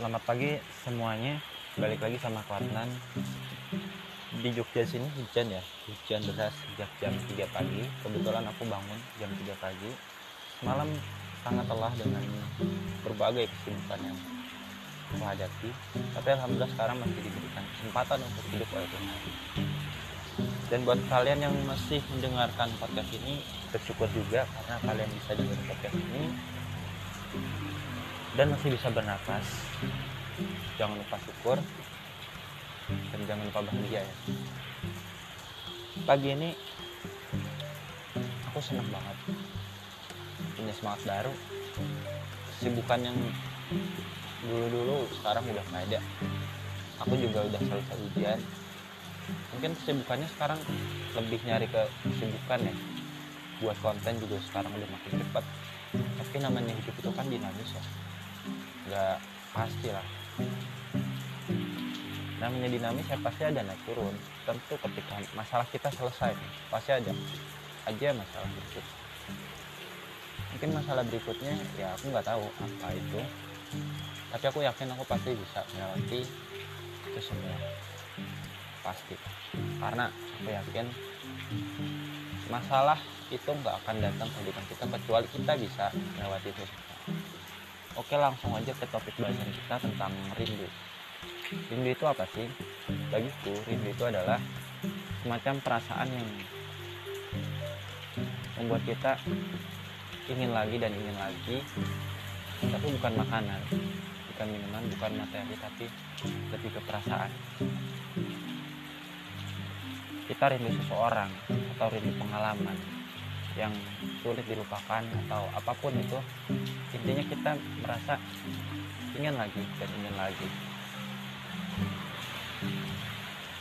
Selamat pagi semuanya. Balik lagi sama Kuatnan. Di Jogja sini hujan ya. Hujan deras sejak jam 3 pagi. Kebetulan aku bangun jam 3 pagi. Semalam sangat lelah dengan berbagai kesibukan yang aku hadapi. Tapi alhamdulillah sekarang masih diberikan kesempatan untuk hidup oleh Tuhan. Dan buat kalian yang masih mendengarkan podcast ini, bersyukur juga karena kalian bisa dengar podcast ini dan masih bisa bernapas. Jangan lupa syukur. Dan jangan lupa bahagia ya. Pagi ini aku senang banget. Punya semangat baru. Kesibukan yang dulu-dulu sekarang udah nggak ada. Aku juga udah selesai ujian. Mungkin kesibukannya sekarang lebih nyari ke kesibukan ya. Buat konten juga sekarang udah makin cepat tapi namanya hidup itu kan dinamis ya nggak pasti lah. Namanya dinamis ya pasti ada naik turun. Tentu ketika masalah kita selesai pasti ada aja masalah berikut. Mungkin masalah berikutnya ya aku nggak tahu apa itu. Tapi aku yakin aku pasti bisa melewati itu semua. Pasti. Karena aku yakin masalah itu nggak akan datang ke depan kita kecuali kita bisa melewati itu Oke langsung aja ke topik bahasan kita tentang rindu. Rindu itu apa sih? Bagiku rindu itu adalah semacam perasaan yang membuat kita ingin lagi dan ingin lagi, tapi bukan makanan, bukan minuman, bukan materi, tapi lebih ke perasaan. Kita rindu seseorang atau rindu pengalaman yang sulit dilupakan atau apa pun itu intinya kita merasa ingin lagi dan ingin lagi.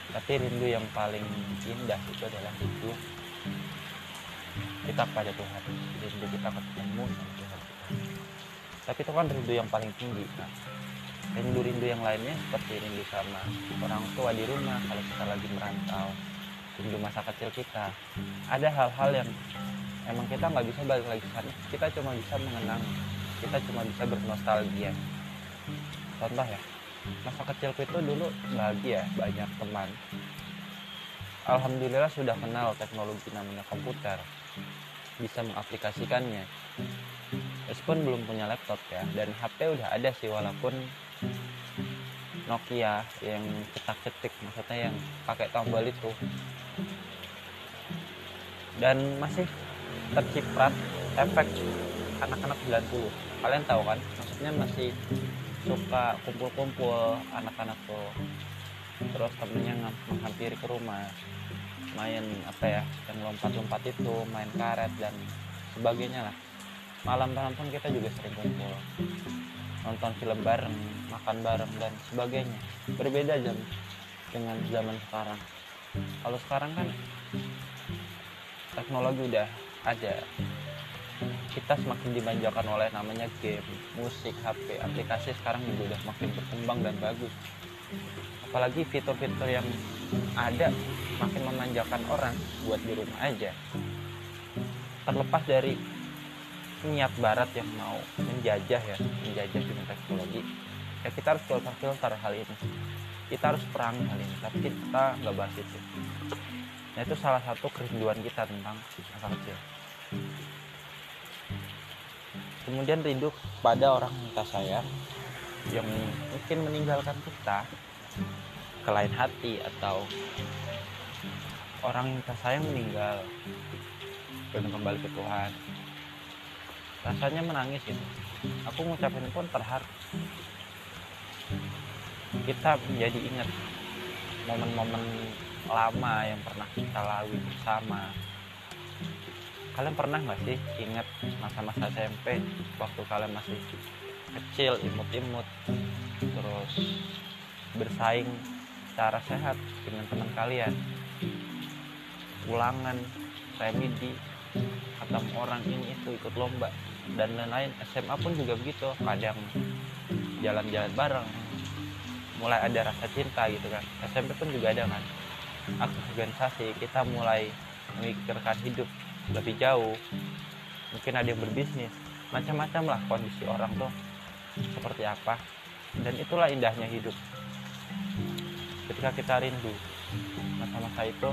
Tapi rindu yang paling indah itu adalah rindu kita pada Tuhan rindu kita ketemu sama Tuhan. Tapi itu kan rindu yang paling tinggi kan rindu-rindu yang lainnya seperti rindu sama orang tua di rumah kalau kita lagi merantau rindu masa kecil kita. Ada hal-hal yang emang kita nggak bisa balik lagi ke sana. Kita cuma bisa mengenang kita cuma bisa bernostalgia. Contoh ya masa kecilku itu dulu bahagia banyak teman. Alhamdulillah sudah kenal teknologi namanya komputer. Bisa mengaplikasikannya. Meskipun belum punya laptop ya dan HP udah ada sih walaupun Nokia yang cetak-cetik maksudnya yang pakai tombol itu dan masih terciprat efek anak-anak 90 kalian tahu kan? Maksudnya masih suka kumpul-kumpul anak-anak tuh. Terus temennya menghampiri ke rumah. Main apa ya yang lompat-lompat itu main karet dan sebagainya lah. Malam-malam pun kita juga sering kumpul. Nonton film bareng makan bareng dan sebagainya. Berbeda jam dengan zaman sekarang kalau sekarang kan teknologi udah ada kita semakin dimanjakan oleh namanya game, musik, HP, aplikasi sekarang juga udah makin berkembang dan bagus. Apalagi fitur-fitur yang ada makin memanjakan orang buat di rumah aja. Terlepas dari niat barat yang mau menjajah ya, menjajah dengan teknologi, ya kita harus filter-filter hal ini. Kita harus perang hal ini, tapi kita nggak bahas itu. Nah itu salah satu kerinduan kita tentang masa kecil kemudian rindu pada orang kita sayang yang mungkin meninggalkan kita. Ke lain hati atau orang yang kita sayang meninggal. Dan kembali ke Tuhan. Rasanya menangis gitu aku ngucapin pun terharu kita menjadi ingat momen-momen lama yang pernah kita lalui bersama. Kalian pernah nggak sih ingat masa-masa SMP waktu kalian masih kecil imut-imut terus bersaing secara sehat dengan teman kalian? Ulangan remedi ketemu orang ini itu ikut lomba dan lain-lain. SMA pun juga begitu kadang jalan-jalan bareng mulai ada rasa cinta gitu kan. SMP pun juga ada kan. Aktif organisasi kita mulai memikirkan hidup lebih jauh. Mungkin ada yang berbisnis. Macam-macam lah kondisi orang tuh. Seperti apa. Dan itulah indahnya hidup. Ketika kita rindu masa-masa itu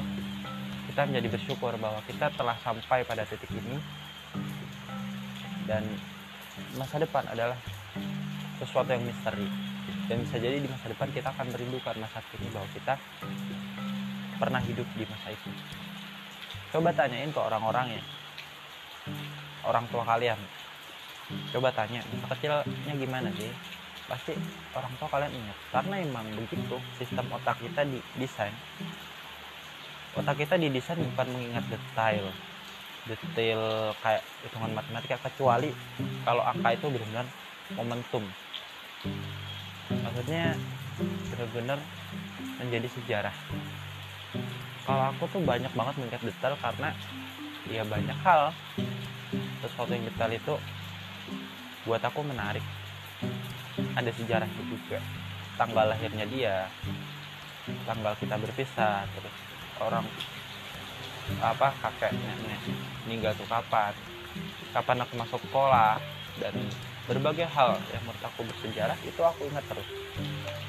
kita menjadi bersyukur bahwa kita telah sampai pada titik ini. Dan masa depan adalah sesuatu yang misteri dan bisa jadi di masa depan kita akan merindukan masa kini bahwa kita pernah hidup di masa itu. Coba tanyain ke orang-orang ya. Orang tua kalian. Coba tanya masa kecilnya gimana sih? Pasti orang tua kalian ingat. Karena emang begitu sistem otak kita di desain otak kita didesain bukan mengingat detail. Detail kayak hitungan matematika kecuali kalau angka itu benar-benar momentum maksudnya benar-benar menjadi sejarah. Kalau aku tuh banyak banget mengingat detail karena ya banyak hal. Sesuatu yang detail itu buat aku menarik. Ada sejarahnya juga. Tanggal lahirnya dia. Tanggal kita berpisah terus orang apa kakek nenek meninggal tuh kapan? Kapan aku masuk sekolah? Dan berbagai hal yang menurut aku bersejarah itu aku ingat terus.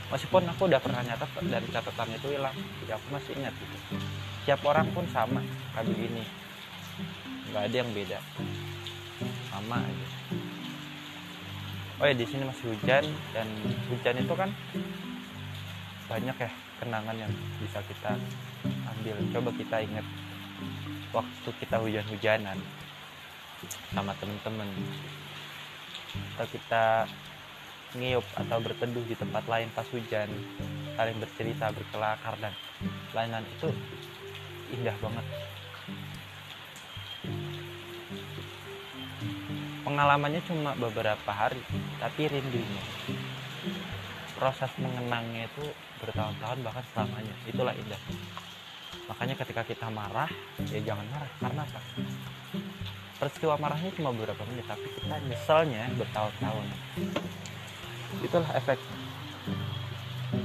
Meskipun aku udah pernah nyatet dan catatan itu hilang jadi aku masih ingat gitu. Setiap orang pun sama kayak begini. Nggak ada yang beda. Sama aja. Oh ya di sini masih hujan dan hujan itu kan banyak ya kenangan yang bisa kita ambil. Coba kita ingat waktu kita hujan-hujanan sama temen-temen atau kita ngiyup atau berteduh di tempat lain pas hujan saling bercerita berkelakar dan lain-lain itu indah banget. Pengalamannya cuma beberapa hari tapi rindunya. Proses mengenangnya itu bertahun-tahun bahkan selamanya. Itulah indah. Makanya ketika kita marah ya jangan marah. Karena apa peristiwa marahnya cuma beberapa menit tapi kita nyeselnya bertahun-tahun. Itulah efek.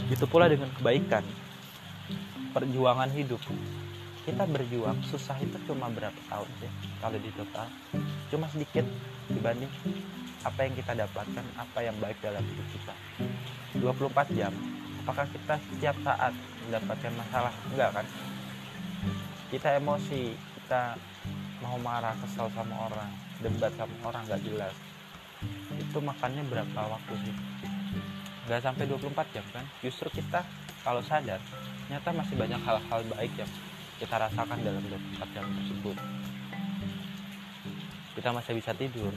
Itu pula dengan kebaikan. Perjuangan hidup. Kita berjuang susah itu cuma berapa tahun sih? Kalau di total cuma sedikit dibanding apa yang kita dapatkan apa yang baik dalam hidup kita. 24 jam. Apakah kita setiap saat mendapatkan masalah? Enggak kan? Kita emosi kita mau marah kesal sama orang debat sama orang nggak jelas. Itu makannya berapa waktu sih? Nggak sampai 24 jam kan? Justru kita kalau sadar ternyata masih banyak hal-hal baik yang kita rasakan dalam 24 jam tersebut. Kita masih bisa tidur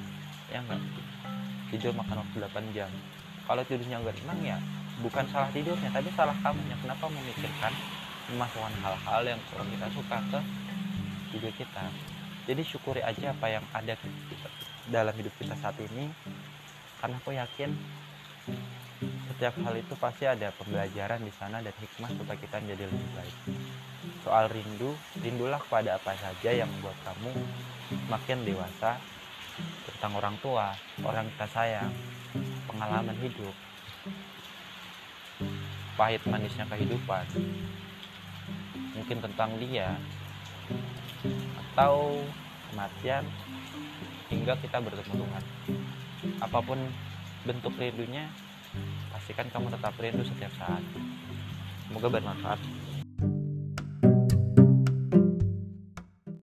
ya enggak tidur makan waktu 8 jam. Kalau tidurnya nggak tenang ya bukan salah tidurnya tapi salah kamunya. Kenapa memikirkan memasukkan hal-hal yang kurang kita suka ke tidur kita jadi syukuri aja apa yang ada dalam hidup kita saat ini. Karena aku yakin setiap hal itu pasti ada pembelajaran di sana dan hikmah supaya kita menjadi lebih baik. Soal rindu rindulah kepada apa saja yang membuat kamu makin dewasa tentang orang tua orang kita sayang pengalaman hidup pahit manisnya kehidupan mungkin tentang dia atau kematian hingga kita bertemu Tuhan apa pun bentuk rindunya pastikan kamu tetap rindu setiap saat. Semoga bermanfaat